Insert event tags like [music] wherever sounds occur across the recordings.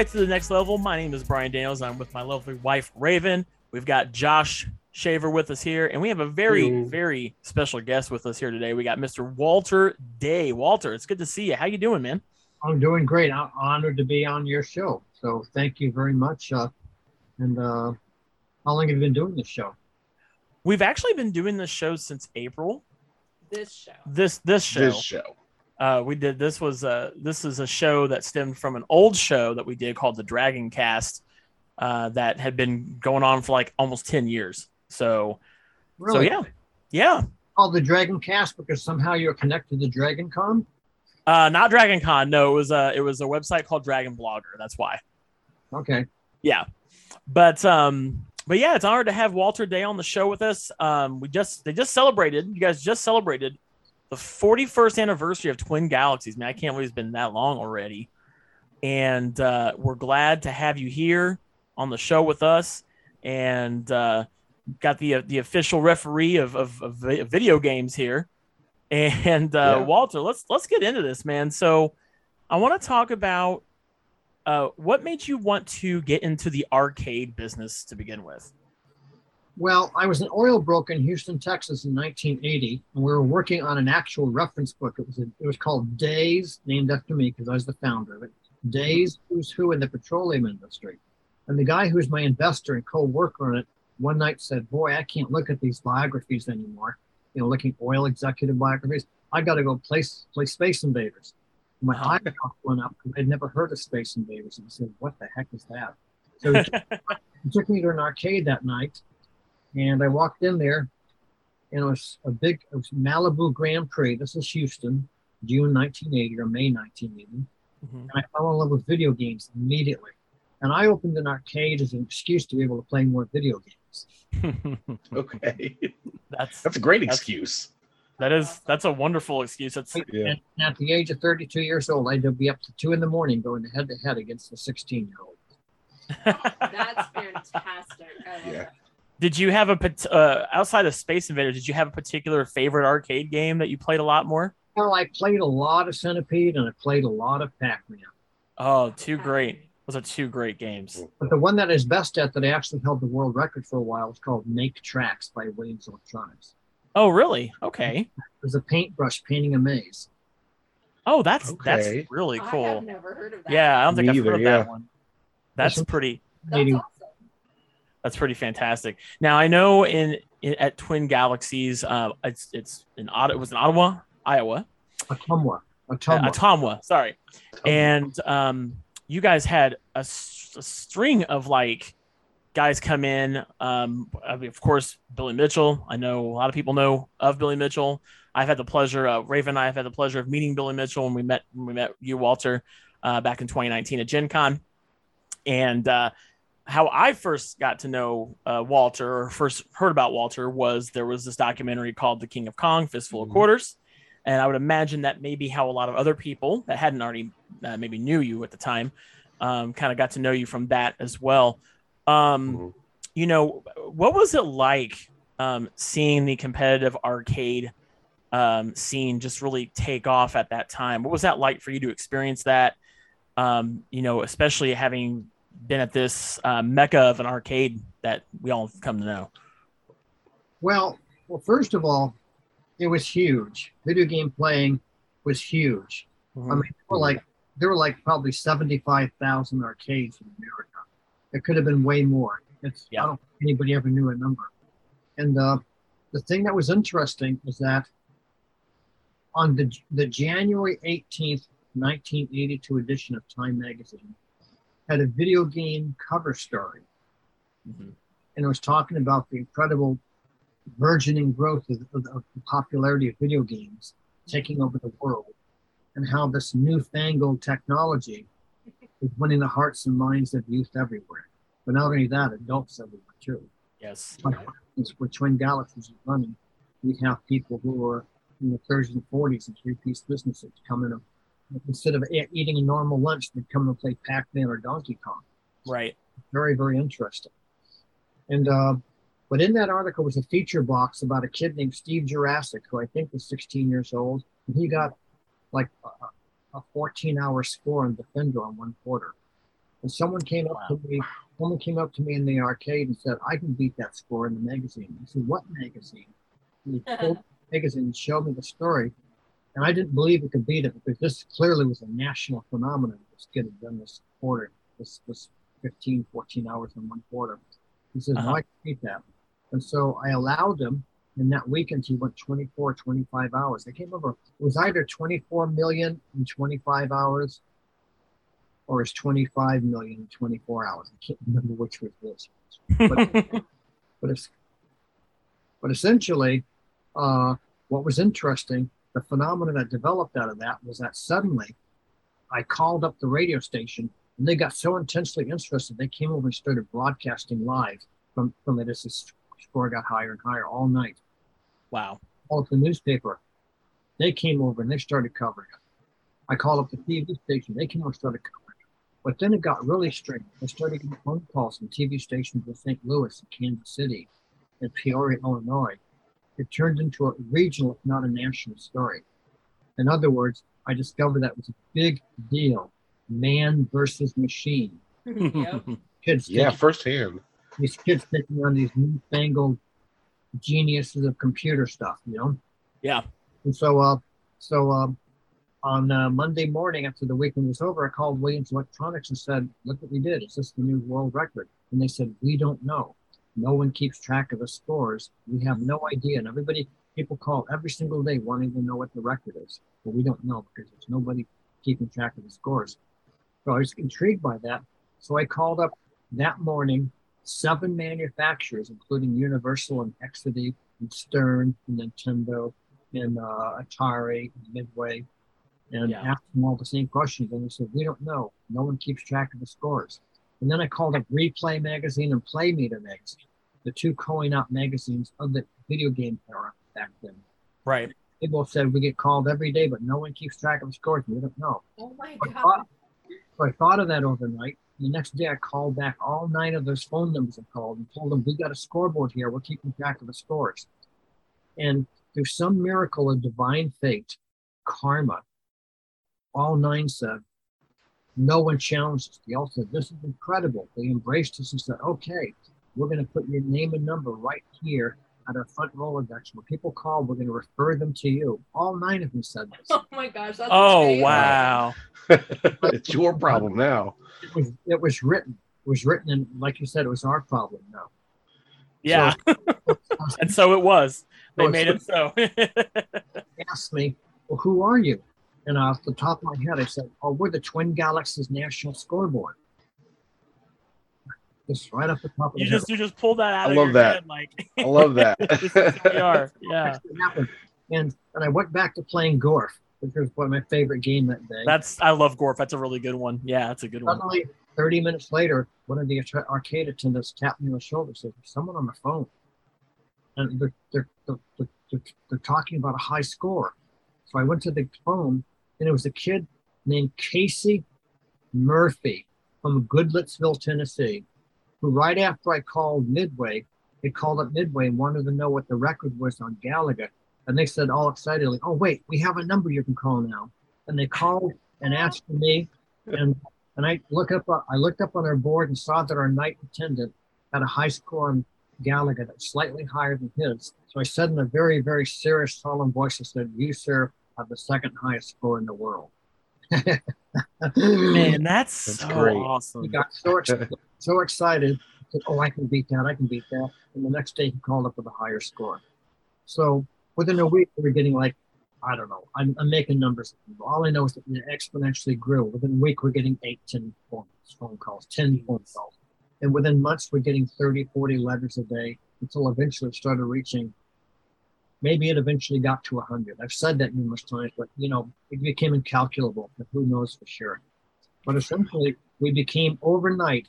Welcome to the next level. My name is Brian Daniels. I'm with my lovely wife Raven. We've got Josh Shaver with us here, and we have a very, Hello. very special guest with us here today. We got Mr. Walter Day. Walter, it's good to see you. How you doing, man? I'm doing great. I'm honored to be on your show. So thank you very much. Uh, and uh, how long have you been doing this show? We've actually been doing this show since April. this show. This this show. This show. Uh, we did this was a this is a show that stemmed from an old show that we did called the Dragon Cast uh, that had been going on for like almost ten years. So Really? so yeah, yeah. Called the Dragon Cast because somehow you're connected to Dragon Con? Uh, not Dragon Con. No, it was a it was a website called Dragon Blogger. That's why. Okay. Yeah, but um, but yeah, it's an honor to have Walter Day on the show with us. Um, we just they just celebrated. You guys just celebrated the 41st anniversary of Twin Galaxies. Man, I can't believe it's been that long already. And uh, we're glad to have you here on the show with us. And uh, got the uh, the official referee of, of, of video games here. And uh, Yeah. Walter, let's let's get into this, man. So I want to talk about uh, what made you want to get into the arcade business to begin with? Well, I was an oil broker in Houston, Texas in 1980, and we were working on an actual reference book. It was a, it was called Days, named after me because I was the founder of it. Days, Who's Who in the Petroleum Industry. And the guy who's my investor and co-worker on it one night said, "Boy, I can't look at these biographies anymore. You know, looking oil executive biographies. I got to go play play Space Invaders." My Wow. eyebrows went up because I'd never heard of Space Invaders, and I said, "What the heck is that?" So he [laughs] took me to an arcade that night, and I walked in there, and it was a big it was Malibu Grand Prix. This is Houston, June 1980 or May 1980, Mhm. and I fell in love with video games immediately. And I opened an arcade as an excuse to be able to play more video games. [laughs] Okay. that's That's a great That's- excuse. that is that's a wonderful excuse. That's Yeah. And at the age of 32 years old, I'd be up to two in the morning going head to head against a 16 year old. [laughs] That's fantastic. Yeah. it. Did you have a uh, outside of Space Invaders? Did you have a particular favorite arcade game that you played a lot more? Well, I played a lot of Centipede and I played a lot of Pac Man. Oh, two great. Those are two great games. But the one that is best at that I actually held the world record for a while is called Make Trax by Williams Electronics. Oh, really? Okay. It was a paintbrush painting a maze. Oh, that's Okay. that's really I cool. have never heard of that. Yeah, I don't think Me I've either, heard of yeah. that one. That's Listen. pretty. That's awesome. That's pretty fantastic. Now I know in, in at Twin Galaxies, uh, it's it's in. It was in Ottawa, Iowa, uh, Atumwa. Ottumwa. Sorry, and um, you guys had a string of like guys come in. Um, I mean, of course, Billy Mitchell. I know a lot of people know of Billy Mitchell. I've had the pleasure, uh, Raven and I have had the pleasure of meeting Billy Mitchell when we met when we met you, Walter, uh, back in 2019 at Gen Con. And uh, how I first got to know uh, Walter, or first heard about Walter, was there was this documentary called The King of Kong, Fistful of Mhm. Quarters. And I would imagine that maybe how a lot of other people that hadn't already uh, maybe knew you at the time um, kind of got to know you from that as well. Um, Mhm. You know, what was it like um, seeing the competitive arcade um, scene just really take off at that time? What was that like for you to experience that? Um, you know, especially having been at this uh, mecca of an arcade that we all come to know. Well, well, first of all, it was huge. Video game playing was huge. I mean, there were like there were like probably seventy-five thousand arcades in America. It could have been way more. It's Yeah. I don't think anybody ever knew a number. And uh, the thing that was interesting is that on the the January eighteenth, nineteen eighty-two edition of Time magazine had a video game cover story, Mhm. and it was talking about the incredible burgeoning growth of, of, of the popularity of video games taking over the world and how this newfangled technology is winning the hearts and minds of youth everywhere. But not only that, adults everywhere too. Yes. Like, for where Twin Galaxies is running, we have people who are in the 30s and 40s and three-piece businesses coming up. Instead of eating a normal lunch, they'd come and play Pac-Man or Donkey Kong. Right. Very, very interesting. And uh, but in that article was a feature box about a kid named Steve Juraszek, who I think was 16 years old, and he got like a, a 14-hour score on Defender on one quarter. And someone came up to me, someone came up to me in the arcade and said, "I can beat that score in the magazine." I said, "What magazine?" And he [laughs] pulled the magazine and showed me the story, and I didn't believe it could beat it because this clearly was a national phenomenon. This kid had done this quarter, this this 15, 14 hours in one quarter. He says, Uh-huh. "No, I can beat that." And so I allowed him. And that weekend, he went 24, 25 hours. I can't remember. It was either 24 million in 25 hours or it's 25 million in 24 hours. I can't remember which was this. But, but, it's, but essentially, uh, what was interesting, the phenomenon that developed out of that was that suddenly I called up the radio station and they got so intensely interested, they came over and started broadcasting live from, from it as the score got higher and higher all night. wow. Up the newspaper. They came over and they started covering it. I called up the TV station. They came over and started covering it. But then it got really strange. I started getting phone calls from TV stations in St. Louis and Kansas City and Peoria, Illinois. It turned into a regional, if not a national story. In other words, I discovered that was a big deal. Man versus machine. yep. [laughs] Kids Yeah, taking- firsthand. these kids taking on these newfangled geniuses of computer stuff, you know? Yeah. And so, uh, so um, on uh, Monday morning after the weekend was over, I called Williams Electronics and said, "Look what we did! Is this the new world record?" And they said, "We don't know. No one keeps track of the scores. We have no idea." And everybody, people call every single day wanting to know what the record is, but we don't know because there's nobody keeping track of the scores. So I was intrigued by that. So I called up that morning seven manufacturers, including Universal and Exidy and Stern and Nintendo and uh, Atari and Midway, and Yeah. asked them all the same questions. And they said, "We don't know. No one keeps track of the scores." And then I called up Replay Magazine and Play Meter Magazine, the two coin-op magazines of the video game era back then. Right. They both said we get called every day, but no one keeps track of the scores. We don't know. Oh my I god. thought, so I thought of that overnight. The next day, I called back all nine of those phone numbers I called and told them, We got a scoreboard here. We're keeping track of the scores. And through some miracle of divine fate, karma, all nine said, No one challenged us. They all said, This is incredible. They embraced us and said, Okay, we're going to put your name and number right here at our front row Rolodex. When people call, we're going to refer them to you. All nine of them said this. [laughs] Oh my gosh. That's Oh amazing. wow. [laughs] it's your problem now. it was it was written it was written and like you said it was our problem now Yeah. [laughs] and so it was. They oh, So- made it so. He asked me well who are you and off the top of my head i said oh we're the twin galaxies national scoreboard just right off the top you the just you just pull that out I of love your that. head like I love that. [laughs] this is who we are. [laughs] Yeah. head It happened. and and i went back to playing gorf which was one of my favorite game that day That's I love Gorf. That's a really good one. Yeah, that's a good one. suddenly 30 minutes later one of the arcade attendants tapped me on the shoulder and said there's someone on the phone and they're, they're, they're, they're, they're, they're talking about a high score so i went to the phone and it was a kid named casey murphy from goodlettsville tennessee who right after i called midway they called up midway and wanted to know what the record was on Galaga and they said all excitedly oh wait we have a number you can call now and they called and asked for me and and I look up, I looked up on our board and saw that our night attendant had a high score on Galaga that's slightly higher than his. So I said in a very, very serious, solemn voice, I said, "You, sir, have the second highest score in the world." [laughs] Man, that's, That's so great. he awesome. got so ex- so excited. Said, "Oh, I can beat that! I can beat that!" And the next day, he called up with a higher score. So within a week, we were getting like, I don't know. I'm, I'm making numbers. All I know is that it exponentially grew. Within a week, we're getting eight, 10 phone, phone calls, 10 phone calls. And within months, we're getting 30, 40 letters a day until eventually it started reaching. Maybe it eventually got to 100. I've said that numerous times, but you know, it became incalculable. But who knows for sure? But essentially, we became overnight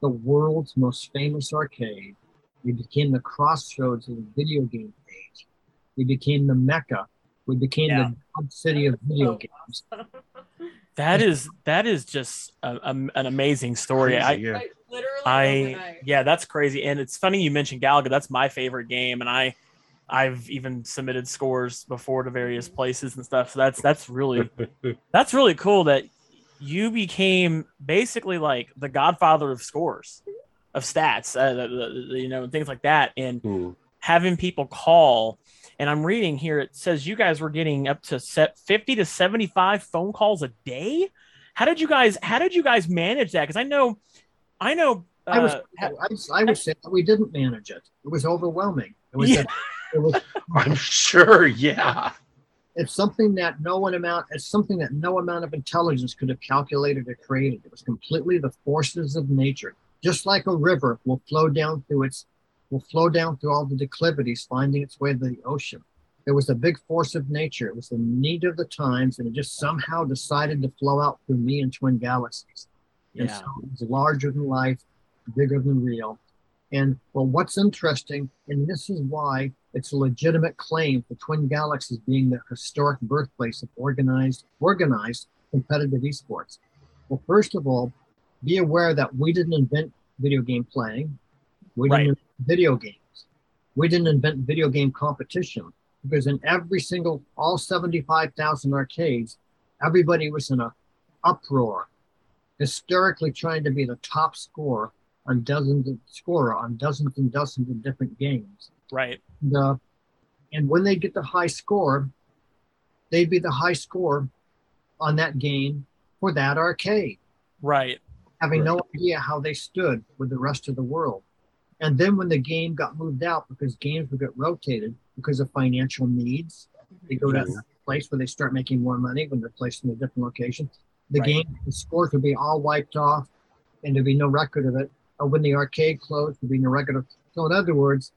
the world's most famous arcade. We became the crossroads of the video game age. We became the mecca. We became Yeah. the hub city of video games. That is that is just a, a- an amazing story. I, yeah. Like, literally I yeah, that's crazy. And it's funny you mentioned Galaga. That's my favorite game, and I I've even submitted scores before to various mm-hmm. places and stuff. So that's that's really [laughs] that's really cool that you became basically like the godfather of scores, of stats, uh, the, the- the- you know, things like that, and Hmm. having people call. And I'm reading here. It says you guys were getting up to set 50 to 75 phone calls a day. How did you guys? How did you guys manage that? Because I know, I know. Uh, I was, ha- I, I would say that we didn't manage it. It was overwhelming. It was, Yeah. it was [laughs] I'm sure, yeah. It's something that no one amount it's something that no amount of intelligence could have calculated or created it was completely the forces of nature just like a river will flow down through its will flow down through all the declivities finding its way to the ocean there was a big force of nature it was the need of the times and it just somehow decided to flow out through me and twin galaxies and yeah. so it's larger than life, bigger than real. And well, what's interesting, and this is why it's a legitimate claim for Twin Galaxies being the historic birthplace of organized, organized competitive esports. Well, first of all, be aware that we didn't invent video game playing. We didn't Right. invent video games. We didn't invent video game competition because in every single, all 75,000 arcades, everybody was in a uproar hysterically trying to be the top scorer on dozens of scorer on dozens and dozens of different games. Right. And, uh, and when they get the high score, they'd be the high score on that game for that arcade, Right. having no idea how they stood with the rest of the world. And then when the game got moved out because games would get rotated because of financial needs, they go to a place where they start making more money when they're placed in a different location. The Right. game, the scores would be all wiped off, and there'd be no record of it. When the arcade closed, there'd be record of. So in other words,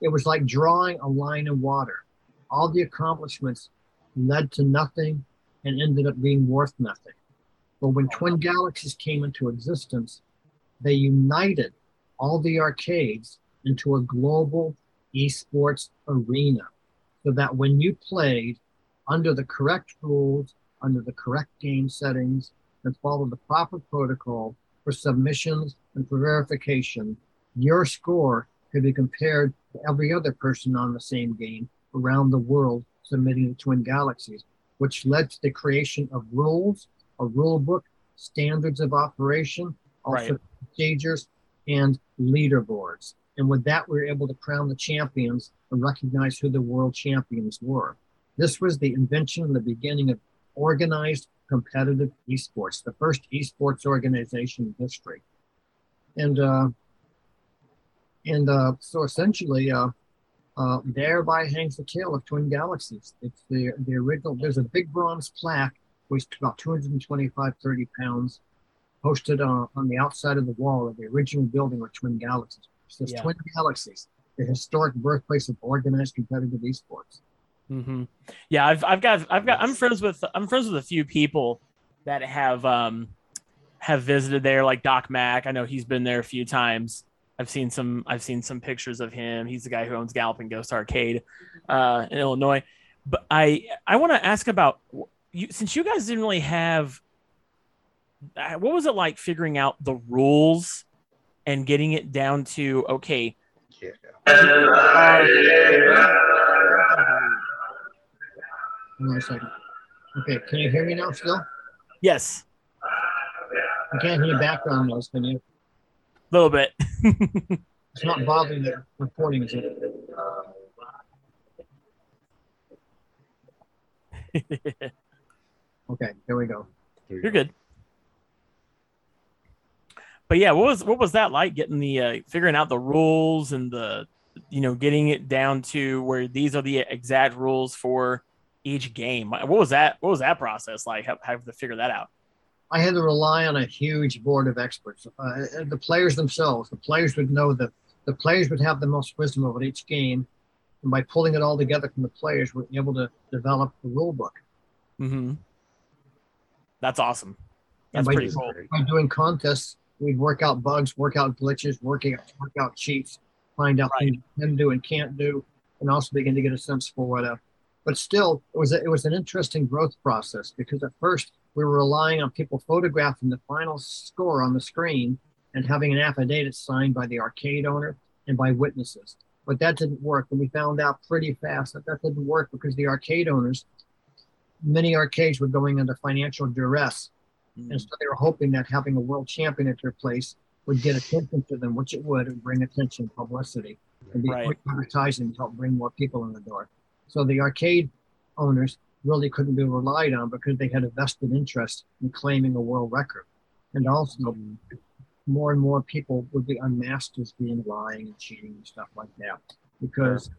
it was like drawing a line in water. All the accomplishments led to nothing and ended up being worth nothing. But when Twin Galaxies came into existence, they united all the arcades into a global esports arena so that when you played under the correct rules, under the correct game settings, and followed the proper protocol for submissions and for verification, your score could be compared to every other person on the same game around the world submitting to Twin Galaxies, which led to the creation of rules, a rule book, standards of operation, also Right. procedures, and leaderboards. And with that, we were able to crown the champions and recognize who the world champions were. This was the invention and the beginning of organized competitive esports, the first esports organization in history. And uh, and uh, so essentially, uh, uh, thereby hangs the tale of Twin Galaxies. It's the the original. There's a big bronze plaque, weighs about 225, 30 pounds, posted uh, on the outside of the wall of the original building where Twin Galaxies. It says Yeah. Twin Galaxies, the historic birthplace of organized competitive esports. Hmm Yeah, I've I've got I've got I'm friends with I'm friends with a few people that have um have visited there, like Doc Mack. I know he's been there a few times. I've seen some I've seen some pictures of him. He's the guy who owns Galloping Ghost Arcade uh, in Illinois. But I I want to ask about you since you guys didn't really have uh, what was it like figuring out the rules and getting it down to okay Yeah. Hold on a second. Okay, can you hear me now still? yes I can't hear background noise, can you? a little bit [laughs] It's not bothering the recording, is it? [laughs] Okay, there we go. There you You're go. good. But yeah, what was what was that like getting the uh, figuring out the rules and the you know getting it down to where these are the exact rules for each game? What was that? What was that process like? How, how to figure that out? I had to rely on a huge board of experts. Uh, the players themselves, the players would know that the players would have the most wisdom about each game. And by pulling it all together from the players, we're able to develop the rule book. Mm-hmm. That's awesome. That's by, pretty cool. by doing contests, we'd work out bugs, work out glitches, work out, work out cheats, find out Right. things you can do and can't do, and also begin to get a sense for what. But still, it was a, it was an interesting growth process because at first we were relying on people photographing the final score on the screen and having an affidavit signed by the arcade owner and by witnesses. But that didn't work, and we found out pretty fast that that didn't work because the arcade owners, many arcades were going under financial duress Mm. and so they were hoping that having a world champion at their place would get attention to them, which it would, and bring attention, publicity, and be Right. quick advertising to help bring more people in the door. So the arcade owners really couldn't be relied on because they had a vested interest in claiming a world record. And also, Mm. more and more people would be unmasked as being lying and cheating and stuff like that. Because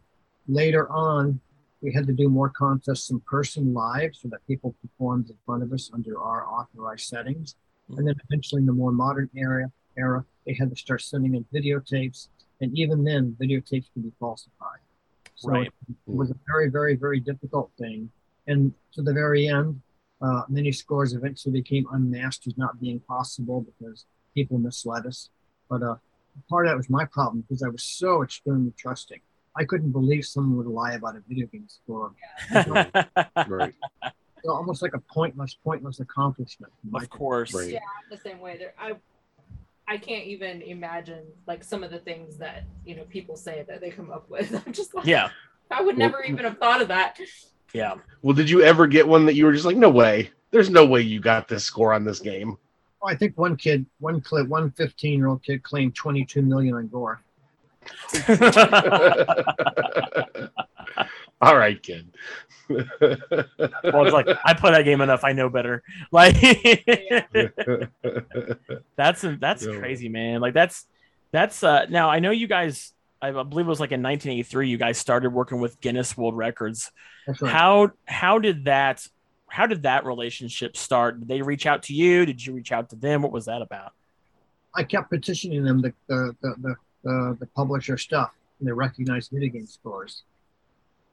later on, we had to do more contests in person live so that people performed in front of us under our authorized settings. And then eventually in the more modern era, era, they had to start sending in videotapes. And even then, videotapes could be falsified. So Right. it was a very, very, very difficult thing. And to the very end, uh, many scores eventually became unmasked as not being possible because people misled us. But uh, part of that was my problem because I was so extremely trusting. I couldn't believe someone would lie about a video game score. [laughs] Right. So almost like a pointless, pointless accomplishment. of course. Right. Yeah, I'm the same way. There, I, I can't even imagine like some of the things that you know people say that they come up with. [laughs] I'm just like, Yeah. I would never even have thought of that. Yeah. Well, did you ever get one that you were just like, no way? There's no way you got this score on this game. Well, I think one kid, one clip, one 15 year old kid claimed 22 million on Gorf. [laughs] [laughs] [laughs] All right, kid. [laughs] well, it's like I play that game enough. I know better. [laughs] Like that's that's Yeah. crazy, man. Like that's that's uh now I know you guys. I believe it was like in 1983. You guys started working with Guinness World Records. Right. How how did that how did that relationship start? Did they reach out to you? Did you reach out to them? What was that about? I kept petitioning them to the the, the, the, the publish our stuff and they recognized video game scores.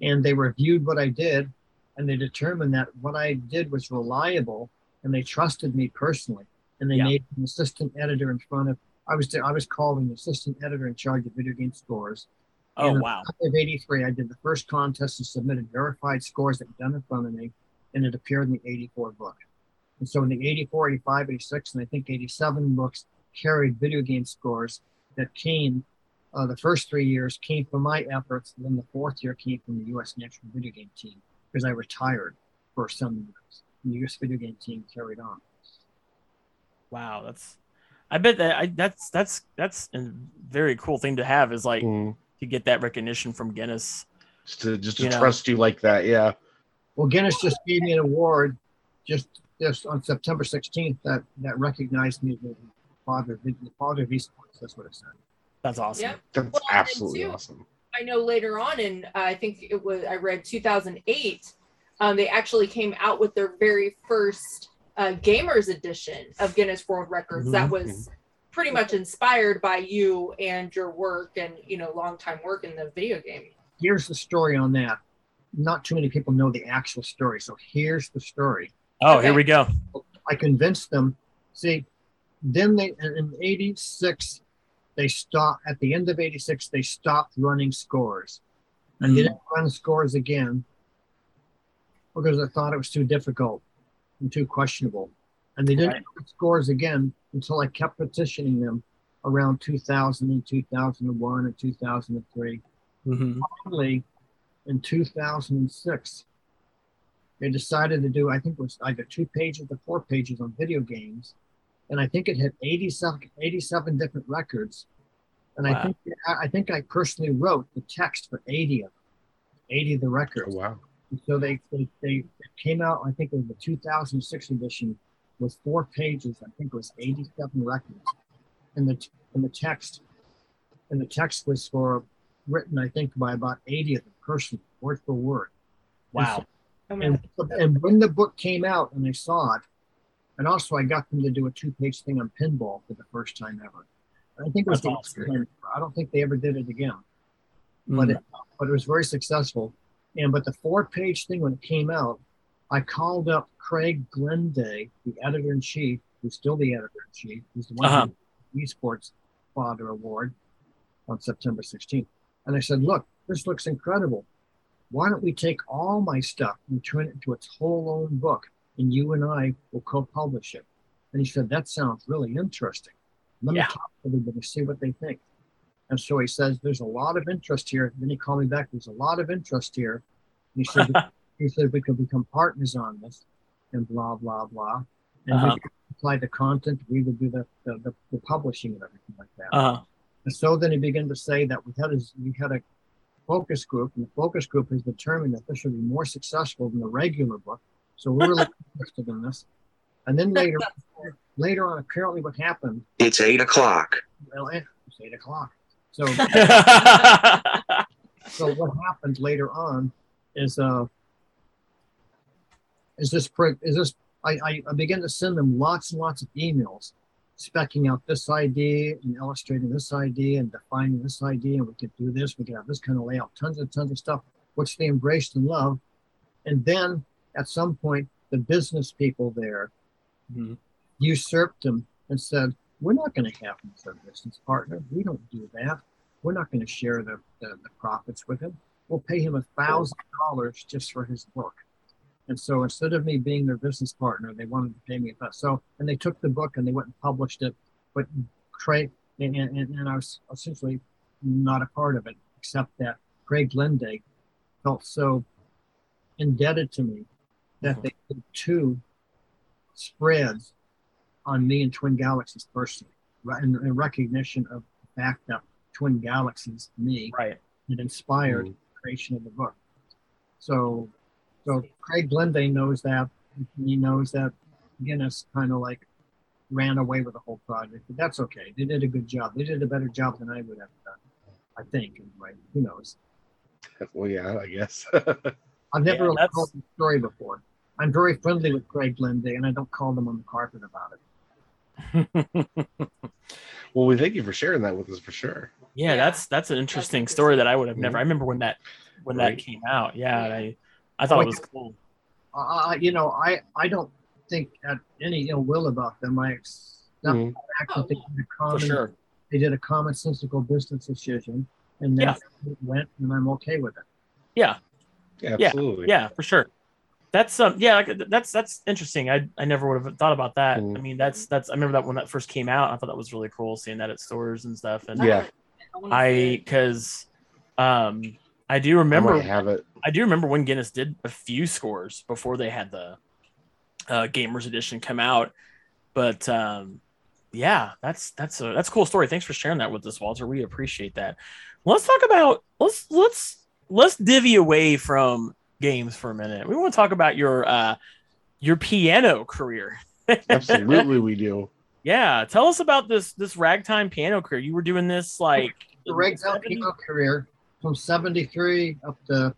And they reviewed what I did and they determined that what I did was reliable and they trusted me personally. And they Yeah. made an assistant editor in front of I was I was called an assistant editor in charge of video game scores. Oh And wow. of 83, I did the first contest and submitted verified scores that were done in front of me, and it appeared in the 84 book. And so in the 84, 85, 86, and I think 87 books carried video game scores that came, uh, the first three years came from my efforts, and then the fourth year came from the U.S. National Video Game Team because I retired for some years. And the U.S. Video Game Team carried on. Wow, that's I bet that I that's that's that's a very cool thing to have is like Mm. to get that recognition from Guinness. Just to just to You know. trust you like that, yeah. Well, Guinness just gave me an award just just on September 16th that that recognized me as the father of the father of esports. That's what it said. That's awesome. Yep. That's Well, absolutely two- awesome. I know later on, and uh, I think it was I read 2008, um, they actually came out with their very first uh, gamers edition of Guinness World Records. That was pretty much inspired by you and your work and you know long time work in the video game. Here's the story on that. Not too many people know the actual story, so here's the story. Oh, Okay. here we go. I convinced them. See, then they in '86 they stopped. At the end of '86, they stopped running scores, and they didn't run scores again because I thought it was too difficult and too questionable. And they didn't Right. run scores again until I kept petitioning them around 2000 and 2001 and 2003 Mhm. finally, in 2006, they decided to do, I think it was either two pages or four pages on video games. And I think it had 87, 87 different records. And I think I I think I personally wrote the text for 80 of them, 80 of the Oh, wow. And so they, they, they came out, I think it was the 2006 edition with four pages. I think it was 87 records. And the, and the text, and the text was for written, I think, by about 80 of them personally, word for word. Wow. Oh, man. And, and when the book came out and they saw it, and also I got them to do a two page thing on pinball for the first time ever. I think it was That's the awesome. time. I don't think they ever did it again but Mm. it, but it was very successful. And but the four page thing when it came out, I called up Craig Glenday, the editor in chief, who's still the editor in chief. He's the one Uh-huh. who esports father award on September 16th. And I said, look, this looks incredible. Why don't we take all my stuff and turn it into its whole own book, and you and I will co-publish it? And he said, that sounds really interesting. Let Yeah. me talk to everybody, see what they think. And so he says, there's a lot of interest here. Then he called me back. There's a lot of interest here. And he said, [laughs] he said we could become partners on this, and blah blah blah. And Uh-huh. we could apply the content. We would do the the, the, the publishing and everything like that. Uh, And so then he began to say that we had a, we had a focus group, and the focus group has determined that this should be more successful than the regular book. So we're really interested in this. And then later, [laughs] later on, apparently what happened, It's eight o'clock. well, it's eight o'clock. So, [laughs] so what happened later on is, uh, is this, pro- is this, I, I, I began to send them lots and lots of emails specking out this idea and illustrating this idea and defining this idea. And we could do this, we could have this kind of layout, tons and tons of stuff, which they embraced and loved. And then at some point, the business people there Mhm. usurped them and said, We're not going to have him as our business partner. We don't do that. We're not going to share the, the, the profits with him. We'll pay him a thousand dollars just for his book. And so instead of me being their business partner, they wanted to pay me that. So, and they took the book and they went and published it. But Craig, and, and, and I was essentially not a part of it, except that Craig Glenday felt so indebted to me that they did two spreads on me and Twin Galaxies personally, right, in, in recognition of the fact that Twin Galaxies, me, right. had inspired Mhm. the creation of the book. So, so Craig Glenday knows that. He knows that Guinness kind of like ran away with the whole project, but that's okay. They did a good job. They did a better job than I would have done. I think, anyway. Who knows? Well, yeah, I guess. [laughs] I've never Yeah, really told the story before. I'm very friendly with Craig Glenday, and I don't call them on the carpet about it. [laughs] well, we thank you for sharing that with us for sure. Yeah, Yeah. that's that's an interesting interesting. story that I would have never. I remember when that when that came out. Yeah, and I I thought it was cool. Uh, you know, I, I don't think at any ill will about them. I accept Mhm. the fact that they did a For common, sure. they did a commonsensical business decision, and Yeah. that's how it went, and I'm okay with it. Yeah, Absolutely. yeah, for sure. That's um yeah, like, that's that's interesting. I I never would have thought about that. Mhm. I mean, that's that's I remember that when that first came out. I thought that was really cool seeing that at stores and stuff. And Yeah. I because um I do remember might have it. I do remember when Guinness did a few scores before they had the uh, Gamers Edition come out. But um, yeah, that's that's a that's a cool story. Thanks for sharing that with us, Walter. We appreciate that. Let's talk about let's let's let's divvy away from games for a minute. We want to talk about your uh, your piano career. [laughs] Absolutely, we do. Yeah, tell us about this this ragtime piano career. You were doing this like The Regs out 70s? piano career from 73 up to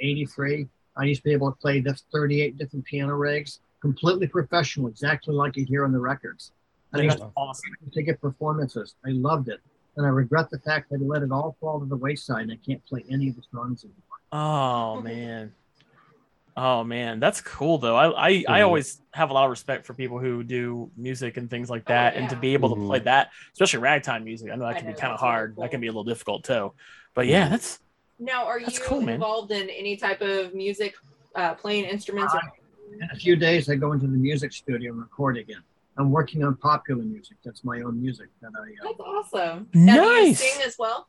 83. I used to be able to play the 38 different piano rags, completely professional, exactly like you hear on the records. And I used That's awesome. to get performances. I loved it. And I regret the fact that I let it all fall to the wayside and I can't play any of the songs anymore. Oh [laughs] man. Oh man, that's cool though. I I, I Mhm. always have a lot of respect for people who do music and things like Oh, that, and to be able Mhm. to play that, especially ragtime music. I know that I can be kind of that's really hard. cool. That can be a little difficult too. But yeah, Mhm. that's Now, are That's you cool, man. involved in any type of music, uh, playing instruments? or- In a few days, I go into the music studio and record again. I'm working on popular music. That's my own music that I. Uh, That's awesome. Now, do you Nice. sing as well?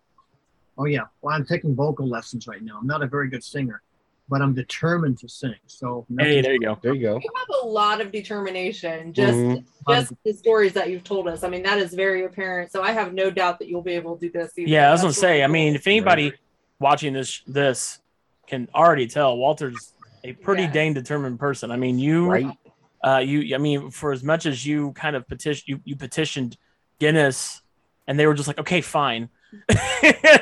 Oh yeah. Well, I'm taking vocal lessons right now. I'm not a very good singer, but I'm determined to sing. So hey, there you go. There you go. You have a lot of determination. Just, Mhm. just the stories that you've told us. I mean, that is very apparent. So I have no doubt that you'll be able to do this. either. Yeah, I was gonna say. really I mean, if anybody watching this this can already tell, Walter's a pretty Yeah. dang determined person. I mean, you Right. uh, you, I mean, for as much as you kind of petition, you, you petitioned Guinness, and they were just like, okay, fine, [laughs]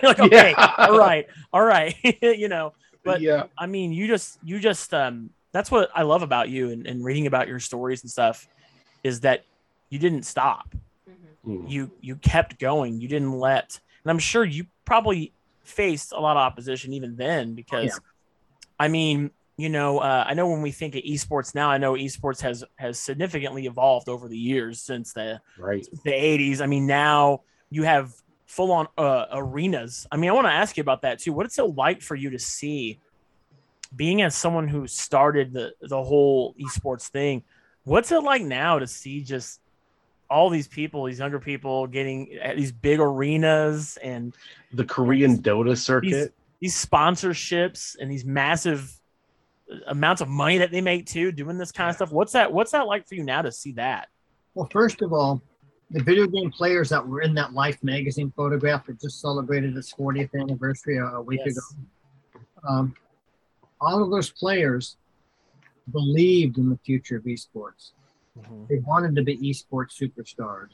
like okay, Yeah. all right, all right, [laughs] you know. But yeah. I mean, you just, you just, um, that's what I love about you and, and reading about your stories and stuff, is that you didn't stop. Mhm. Mm. You, you kept going. You didn't let, and I'm sure you probably faced a lot of opposition even then because, yeah. I mean, you know, uh, I know when we think of esports now, I know esports has has significantly evolved over the years since the Right. the 80s. I mean, now you have full on uh, arenas. I mean, I want to ask you about that too. What it's so like for you to see, being as someone who started the the whole esports thing. What's it like now to see just all these people, these younger people, getting at these big arenas and The Korean Dota circuit. these sponsorships and these massive amounts of money that they make too doing this kind of stuff what's that what's that like for you now to see that Well, first of all, the video game players that were in that Life magazine photograph that just celebrated its 40th anniversary a, a week Yes. ago, um, all of those players believed in the future of esports. They wanted to be esports superstars.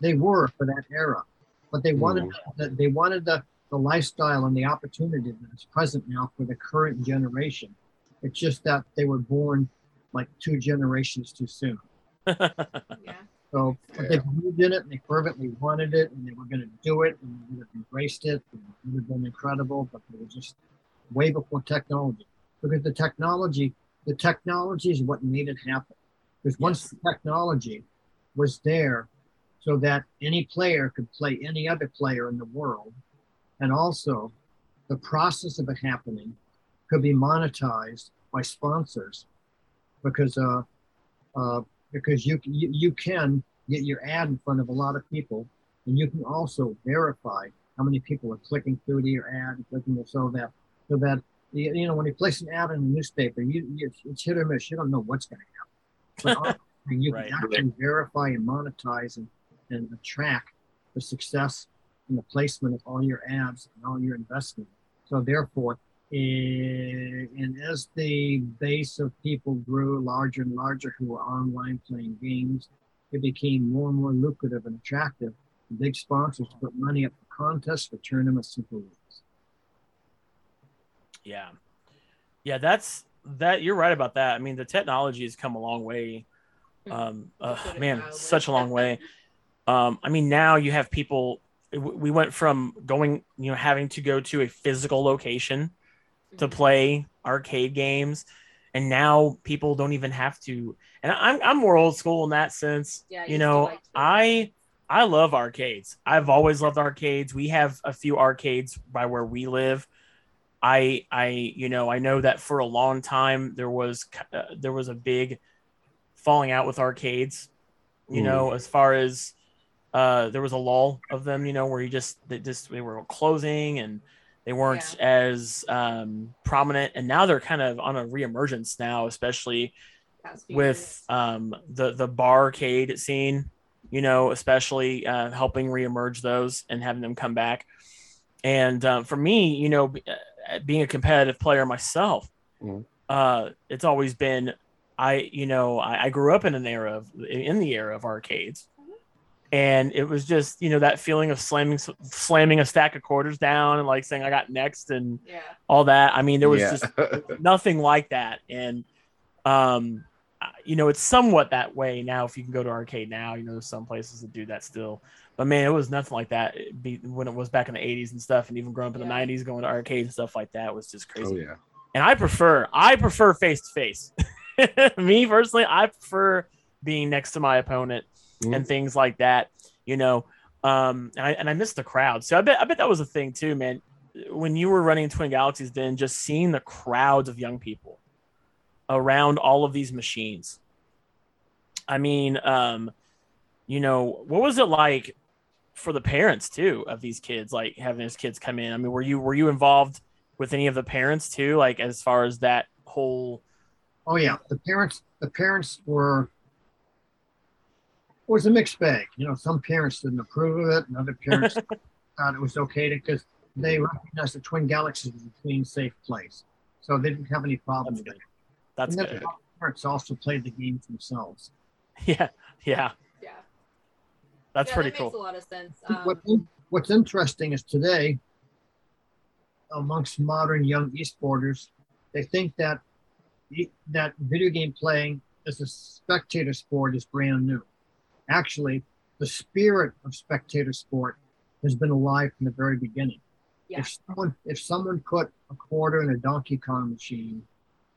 They were for that era, but they wanted the, they wanted the, the lifestyle and the opportunity that's present now for the current generation. It's just that they were born like two generations too soon. [laughs] Yeah. So but they believed in it and they fervently wanted it and they were going to do it and they would have embraced it and it would have been incredible, but they were just way before technology. Because the technology, the technology is what made it happen. Because once Yes. the technology was there so that any player could play any other player in the world, and also the process of it happening could be monetized by sponsors because uh, uh, because you, you you can get your ad in front of a lot of people, and you can also verify how many people are clicking through to your ad, and clicking so that so that you know when you place an ad in a newspaper, you, you it's hit or miss. You don't know what's going to happen. But [laughs] you Right. can actually verify and monetize and, and track the success and the placement of all your ads and all your investment. So therefore, eh, and as the base of people grew larger and larger who were online playing games, it became more and more lucrative and attractive. for Big sponsors to put money up for contests, for tournaments, and for leagues. yeah yeah that's that you're right about that i mean the technology has come a long way um [laughs] uh, man mildly. such a long way [laughs] um i mean now you have people we went from going you know having to go to a physical location to play arcade games and now people don't even have to. And i'm i'm more old school in that sense. Yeah, I you used to know like i i love arcades. I've always loved arcades. We have a few arcades by where we live. I i you know i know that for a long time there was uh, there was a big falling out with arcades you Mm. know as far as uh there was a lull of them you know where you just they just they were closing and they weren't as um prominent and now they're kind of on a reemergence now especially with um the the barcade scene you know especially uh, helping reemerge those and having them come back. And um, for me you know b- uh, being a competitive player myself Mhm. uh it's always been i you know I, I grew up in an era of in the era of arcades and it was just you know that feeling of slamming slamming a stack of quarters down and like saying i got next and yeah. all that. I mean there was Yeah. just [laughs] nothing like that. And um you know it's somewhat that way now if you can go to arcade now. You know there's some places that do that still. But man it was nothing like that. It'd be, when it was back in the 80s and stuff and even growing up in the 90s going to arcades and stuff like that was just crazy. oh yeah. and i prefer i prefer face to face. [laughs] Me personally i prefer being next to my opponent and things like that you know um and i, and I miss the crowd. So i bet i bet that was a thing too man. When you were running twin galaxies then just seeing the crowds of young people around all of these machines. I mean um you know what was it like for the parents too of these kids like having these kids come in? I mean were you were you involved with any of the parents too like as far as that whole Oh yeah, the parents the parents were it was a mixed bag. You know, some parents didn't approve of it, and other parents [laughs] thought it was okay to, because they recognized the Twin Galaxies as a clean, safe place, so they didn't have any problems That's with it. that's and good the parents also played the games themselves. [laughs] yeah yeah Yeah. that's yeah, pretty that cool Makes a lot of sense. Um, what's interesting is today, amongst modern young esporters, they think that that video game playing as a spectator sport is brand new. Actually, the spirit of spectator sport has been alive from the very beginning. Yeah. If someone if someone put a quarter in a Donkey Kong machine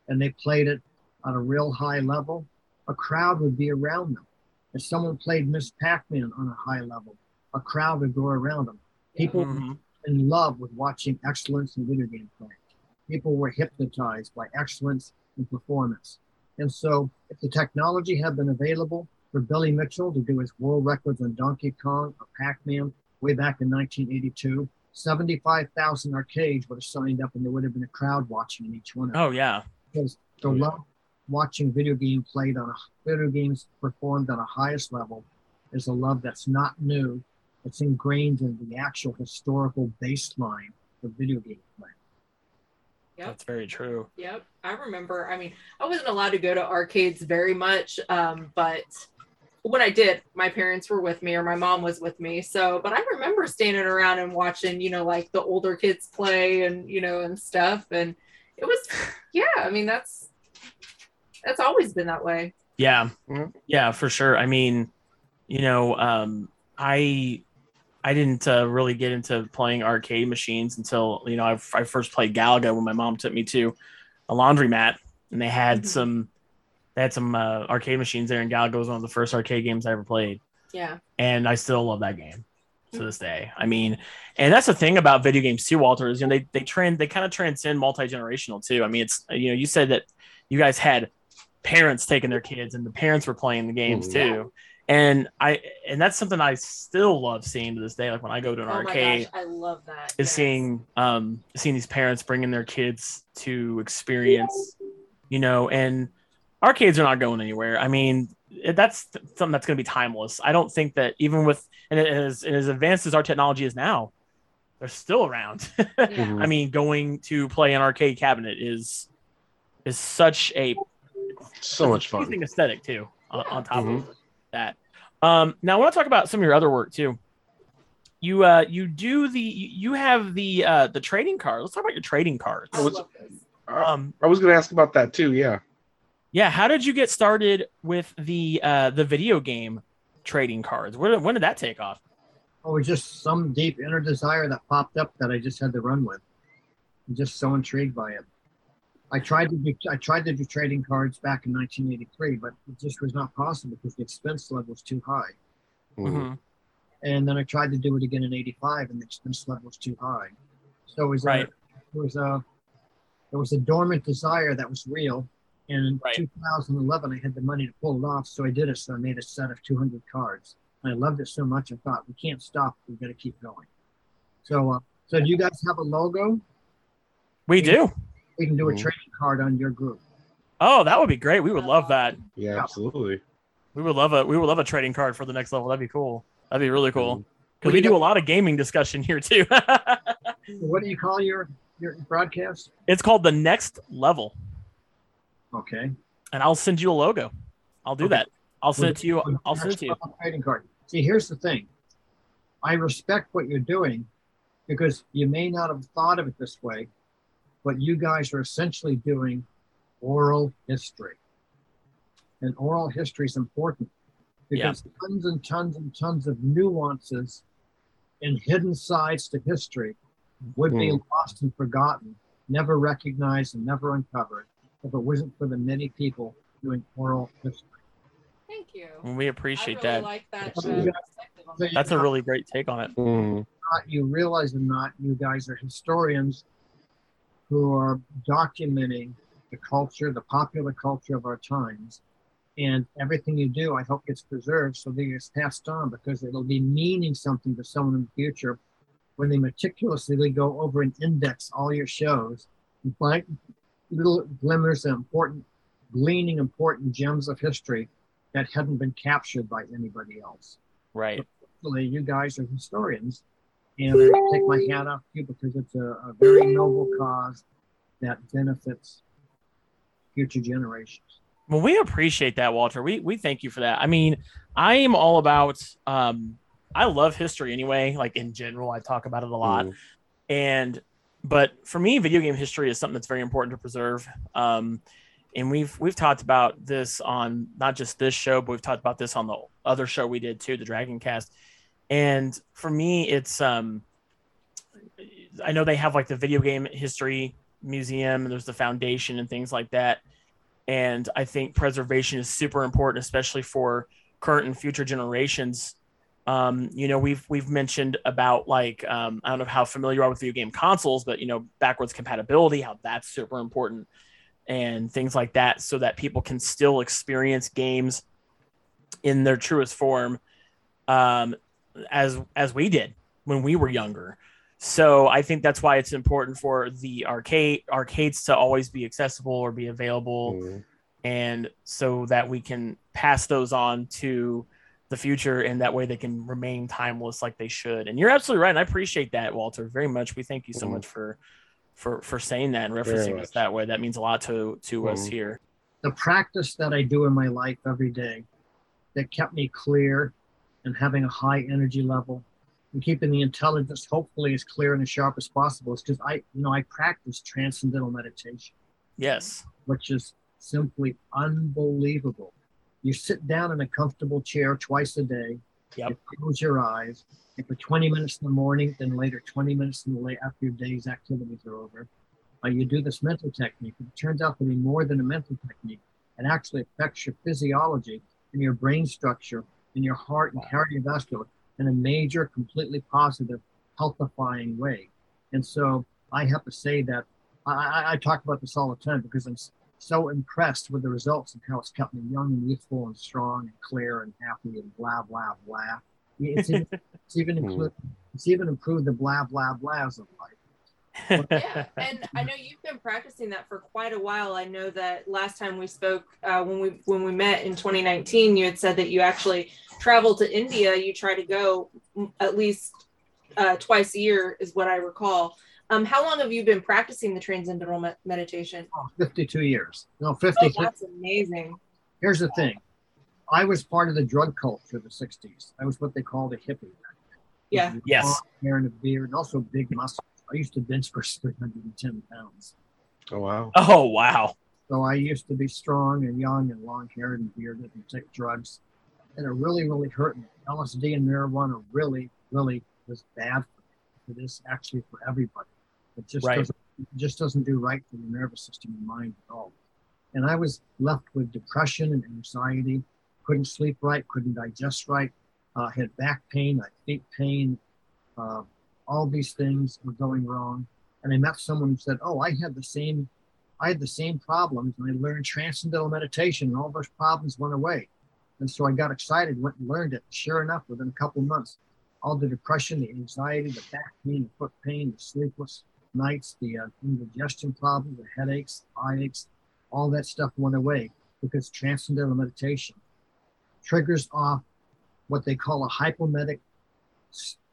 and they played it on a real high level, a crowd would be around them. If someone played Ms. Pac-Man on a high level, a crowd would go around them. People Mhm. in love with watching excellence in video game play. People were hypnotized by excellence in performance. And so, if the technology had been available for Billy Mitchell to do his world records on Donkey Kong or Pac Man way back in 1982, 75,000 arcades would have signed up and there would have been a crowd watching in each one of them. Oh yeah. Because the Oh, yeah. love watching video game played on a video games performed on a highest level is a love that's not new. It's ingrained in the actual historical baseline of video game play. Yep. That's very true. Yep, I remember. I mean, I wasn't allowed to go to arcades very much, um, but when I did, my parents were with me or my mom was with me. So, but I remember standing around and watching, you know, like the older kids play and you know and stuff, and it was, yeah. I mean, that's that's always been that way. Yeah. Mhm. Yeah, for sure. I mean, you know, um, I I didn't uh, really get into playing arcade machines until you know I, I first played Galaga when my mom took me to a laundromat and they had Mhm. some they had some uh, arcade machines there and Galaga was one of the first arcade games I ever played Yeah. and I still love that game to this day. I mean, and that's the thing about video games too, Walter, is you know they they trend they kind of transcend multi generational too. I mean, it's you know you said that you guys had parents taking their kids and the parents were playing the games Mhm. too, and I and that's something I still love seeing to this day. Like when I go to an Oh my arcade, gosh, I love that. is Yes. seeing um seeing these parents bringing their kids to experience you know and arcades are not going anywhere i mean that's something that's going to be timeless i don't think that even with and as, and as advanced as our technology is now they're still around [laughs] Yeah. Mhm. i mean going to play an arcade cabinet is is such a So much fun. aesthetic too on, on top Mhm. of that um now i want to talk about some of your other work too you uh you do the you you have the uh the trading card let's talk about your trading cards I was- um I was going to ask about that too. Yeah. Yeah how did you get started with the uh the video game trading cards when, when did that take off Oh, it was just some deep inner desire that popped up that I just had to run with. I'm just so intrigued by it. I tried to do I tried to do trading cards back in 1983, but it just was not possible because the expense level was too high. Mhm. Mhm. And then I tried to do it again in '85, and the expense level was too high. So it was Right. a, it was a it was a dormant desire that was real. And in Right. 2011, I had the money to pull it off, so I did it. So I made a set of 200 cards. And I loved it so much, I thought we can't stop. We got to keep going. So, uh, so do you guys have a logo? we do We can do a Mhm. trading card on your group. oh that would be great we would love that Yeah, absolutely. we would love a we would love a trading card for the next level that'd be cool that'd be really cool Mhm. because we do a lot of gaming discussion here too [laughs] What do you call your your broadcast? it's called the next level Okay. and i'll send you a logo i'll do Okay. that i'll send it to you i'll send it to you Trading card. See, here's the thing. I respect what you're doing because you may not have thought of it this way, but you guys are essentially doing oral history. And oral history is important because tons and tons and tons of nuances and hidden sides to history would be Hmm. lost and forgotten, never recognized and never uncovered if it wasn't for the many people doing oral history. Thank you. we appreciate I really that like that So uh, you perspective on So that. you that's a really great take on it Mhm. not, you realize or not, you guys are historians who are documenting the culture, the popular culture of our times. And everything you do, I hope gets preserved so that it's passed on because it'll be meaning something to someone in the future when they meticulously go over and index all your shows and find little glimmers of important, gleaning important gems of history that hadn't been captured by anybody else right hopefully you guys are historians and I take my hat off to you because it's a, a very noble cause that benefits future generations. Well, we appreciate that, Walter. We we thank you for that. I mean, I am all about. Um, I love history anyway. Like in general, I talk about it a lot. Mhm. And but for me, video game history is something that's very important to preserve. Um, and we've we've talked about this on not just this show, but we've talked about this on the other show we did too, the Dragon Cast. And for me, it's um, I know they have like the video game history museum and there's the foundation and things like that. And I think preservation is super important, especially for current and future generations. Um, you know, we've we've mentioned about like um, I don't know how familiar you are with video game consoles, but you know, backwards compatibility, how that's super important, and things like that, so that people can still experience games in their truest form, um, as as we did when we were younger. So I think that's why it's important for the arcade arcades to always be accessible or be available, Mhm. and so that we can pass those on to the future, and that way they can remain timeless like they should. And you're absolutely right, and I appreciate that, Walter, very much. We thank you so Mhm. much for for for saying that and referencing us that way. That means a lot to to us Mhm. here. the practice that I do in my life every day that kept me clear and having a high energy level and keeping the intelligence hopefully as clear and as sharp as possible is because I, you know, I practice transcendental meditation, Yes. which is simply unbelievable. You sit down in a comfortable chair twice a day. Yep. You close your eyes. And for 20 minutes in the morning, then later 20 minutes in the late after your day's activities are over. Uh, you do this mental technique. It turns out to be more than a mental technique. It actually affects your physiology and your brain structure and your heart and cardiovascular in a major, completely positive, healthifying way. And so I have to say that I, I, I talk about this all the time because I'm so impressed with the results and how it's kept me young and youthful and strong and clear and happy and blah blah blah. It's even, it's even include, it's even improved the blah blah blahs of life. yeah [laughs] and i know you've been practicing that for quite a while i know that last time we spoke uh, when we when we met in 2019 you had said that you actually traveled to india you try to go at least uh, twice a year is what i recall um, how long have you been practicing the transcendental me- meditation Oh, 52 years. No, oh that's amazing Here's the thing. I was part of the drug culture of the 60s. I was what they called a hippie. yeah Yes. Long Hair and a beard, and also big muscles. I used to bench press [laughs] 310 pounds. Oh wow. Oh wow. So I used to be strong and young and long haired and bearded and take drugs. And it really, really hurt me. LSD and marijuana really, really was bad for me. It is actually for everybody. It just Right. doesn't it just doesn't do right for the nervous system and mind at all. And I was left with depression and anxiety, couldn't sleep right, couldn't digest right, uh, had back pain, had feet pain, uh, all these things were going wrong. And I met someone who said, "Oh, I had the same I had the same problems and I learned transcendental meditation and all those problems went away. And so I got excited, went and learned it. Sure enough, within a couple of months, all the depression, the anxiety, the back pain, the foot pain, the sleepless nights, the uh, indigestion problems, the headaches, eye aches, all that stuff went away because transcendental meditation triggers off what they call a hypomedic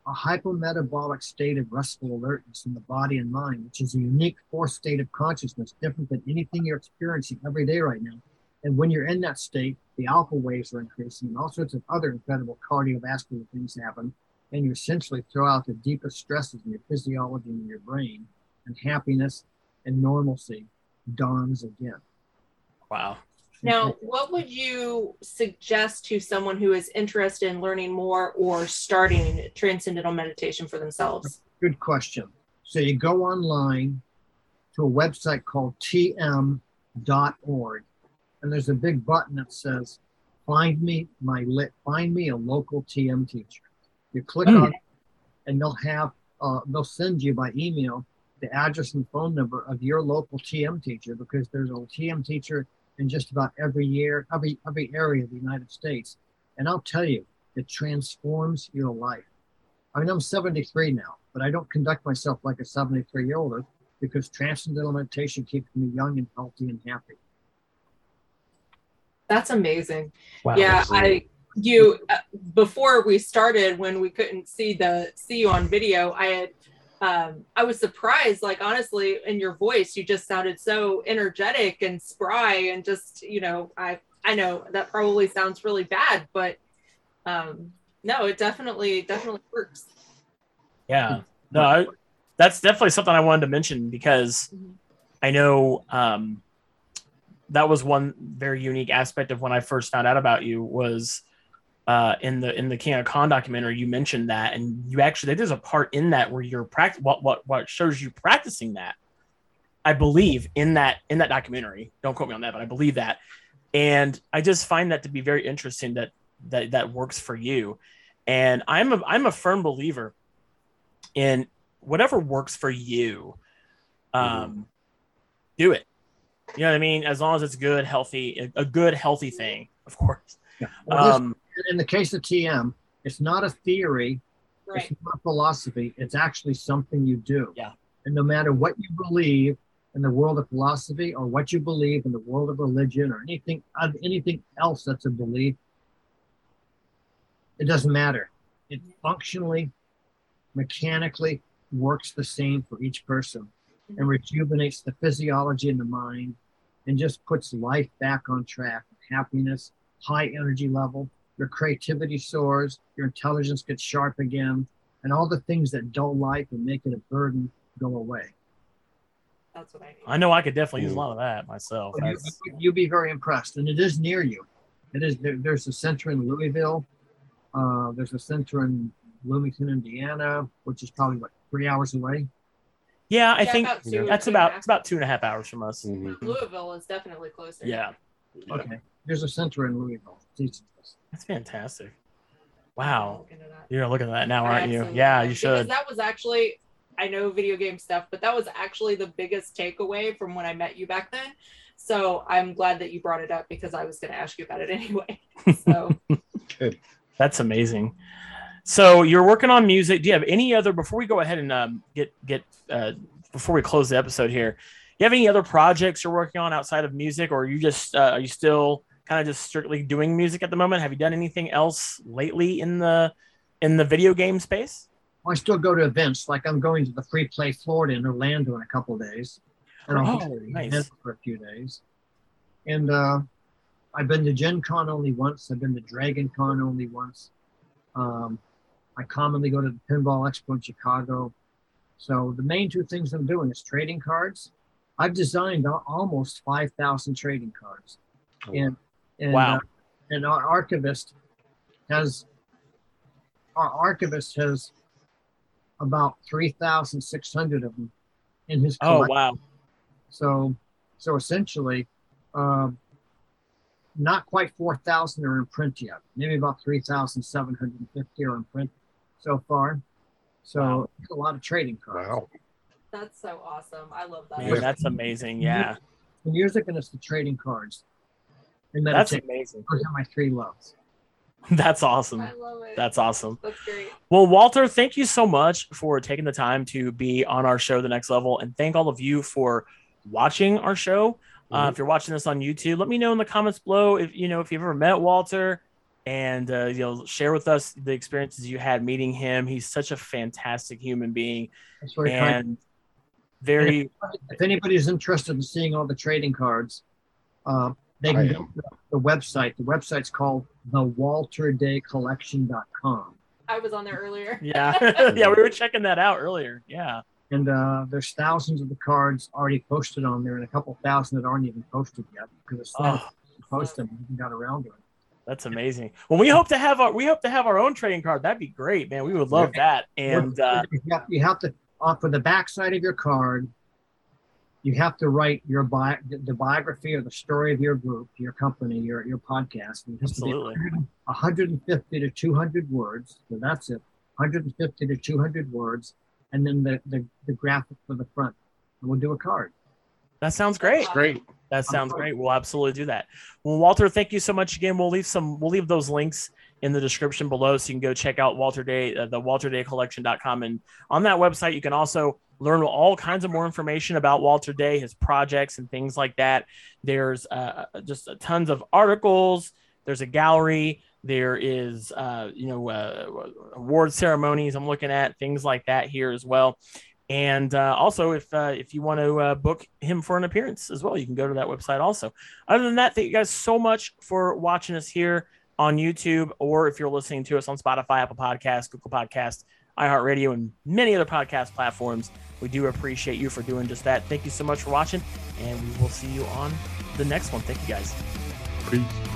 a hypometabolic state of restful alertness in the body and mind, which is a unique fourth state of consciousness, different than anything you're experiencing every day right now. And when you're in that state, the alpha waves are increasing, and all sorts of other incredible cardiovascular things happen. And you essentially throw out the deepest stresses in your physiology and your brain, and happiness and normalcy dawns again. Wow. Now, what would you suggest to someone who is interested in learning more or starting transcendental meditation for themselves? Good question. So you go online to a website called tm.org, and there's a big button that says "Find me my lit. Find me a local TM teacher." You click Hmm. on, it, and they'll have uh, they'll send you by email the address and phone number of your local TM teacher because there's a TM teacher in just about every year, every every area of the United States. And I'll tell you, it transforms your life. I mean, I'm 73 now, but I don't conduct myself like a 73 year old because transcendental meditation keeps me young and healthy and happy. That's amazing. Wow. yeah, I you uh, before we started when we couldn't see the see you on video, I had um I was surprised like honestly in your voice you just sounded so energetic and spry and just you know I I know that probably sounds really bad but um no it definitely definitely works. Yeah. No, I, that's definitely something I wanted to mention because Mhm. I know um, that was one very unique aspect of when I first found out about you was uh, in the in the King of Kong documentary. You mentioned that, and you actually there's a part in that where you're practice what what what shows you practicing that. I believe in that in that documentary. Don't quote me on that, but I believe that. And I just find that to be very interesting that that that works for you. And I'm a I'm a firm believer in whatever works for you. Um, do it. You know what I mean? As long as it's good, healthy, a good, healthy thing, of course. Yeah. Well, Um, in the case of TM, it's not a theory, Right. it's not a philosophy. It's actually something you do. Yeah. And no matter what you believe in the world of philosophy or what you believe in the world of religion or anything anything else that's a belief, it doesn't matter. It functionally, mechanically works the same for each person mm-hmm. and rejuvenates the physiology in the mind and just puts life back on track. Happiness, high energy level, your creativity soars, your intelligence gets sharp again, and all the things that dull life and make it a burden go away. That's what I need. I know I could definitely use a lot of that myself. You, That's, you'll be very impressed, and it is near you. It is there, there's a center in Louisville. Uh, there's a center in Bloomington, Indiana, which is probably what three hours away. yeah, I Yeah, think about two, that's two and a about it's about two and a half hours from us. Mhm. Louisville is definitely closer. Yeah, Okay, there's a center in Louisville. Teaches this. that's fantastic. Wow, looking at that. you're looking at that now, aren't you? Yeah, am. you Because should. that was actually, I know video game stuff, but that was actually the biggest takeaway from when I met you back then. So I'm glad that you brought it up because I was going to ask you about it [laughs] anyway. So [laughs] good. That's amazing. So you're working on music. Do you have any other before we go ahead and um, get get uh, before we close the episode here? Do you have any other projects you're working on outside of music, or are you just uh, are you still kind of just strictly doing music at the moment? Have you done anything else lately in the in the video game space? I still go to events. Like I'm going to the Free Play Florida in Orlando in a couple of days, and I'll Oh, be nice. for a few days. And uh, I've been to Gen Con only once. I've been to Dragon Con only once. Um, I commonly go to the Pinball Expo in Chicago. So the main two things I'm doing is trading cards. I've designed al- almost 5,000 trading cards. And, and, Wow. uh, and our archivist has, our archivist has about 3,600 of them in his Oh wow, So, so essentially, um, not quite 4,000 are in print yet. Maybe about 3,750 are in print so far. So Wow. a lot of trading cards. Wow. that's so awesome. I love that. man, that's amazing. Yeah, The music and it's the trading cards. And that's amazing. Those are my three loves. [laughs] That's awesome. I love it. That's awesome. That's great. Well, Walter, thank you so much for taking the time to be on our show, The Next Level, and thank all of you for watching our show. Uh, Mhm. if you're watching this on YouTube, let me know in the comments below if you know if you've ever met Walter, and uh, you know share with us the experiences you had meeting him. He's such a fantastic human being That's very kind. and very If anybody's interested in seeing all the trading cards, uh, they I can go am. to the website. The website's called thewalterdaycollection.com. I was on there earlier. [laughs] yeah [laughs] yeah we were checking that out earlier. Yeah, And uh, there's thousands of the cards already posted on there, and a couple thousand that aren't even posted yet because it's slow Oh. to post them. We haven't got around to it. that's amazing. Well, we hope to have our we hope to have our own trading card. That'd be great, man. We would love that. And uh, you, have, you have to for the back side of your card, you have to write your bi- the biography or the story of your group, your company, your your podcast. And it has Absolutely. to be 150 to 200 words. So that's it. 150 to 200 words, and then the the, the graphic for the front. And we'll do a card. that sounds great. Great. That sounds great. We'll absolutely do that. Well, Walter, thank you so much again. We'll leave some. We'll leave those links in the description below, so you can go check out Walter Day, uh, the WalterDayCollection.com, and on that website you can also learn all kinds of more information about Walter Day, his projects, and things like that. There's uh, just tons of articles. There's a gallery. There is, uh, you know, uh, award ceremonies. I'm looking at things like that here as well. And uh, also, if uh, if you want to uh, book him for an appearance as well, you can go to that website also. Other than that, thank you guys so much for watching us here on YouTube, or if you're listening to us on Spotify, Apple Podcasts, Google Podcasts, iHeartRadio, and many other podcast platforms. We do appreciate you for doing just that. Thank you so much for watching, and we will see you on the next one. Thank you guys. Peace.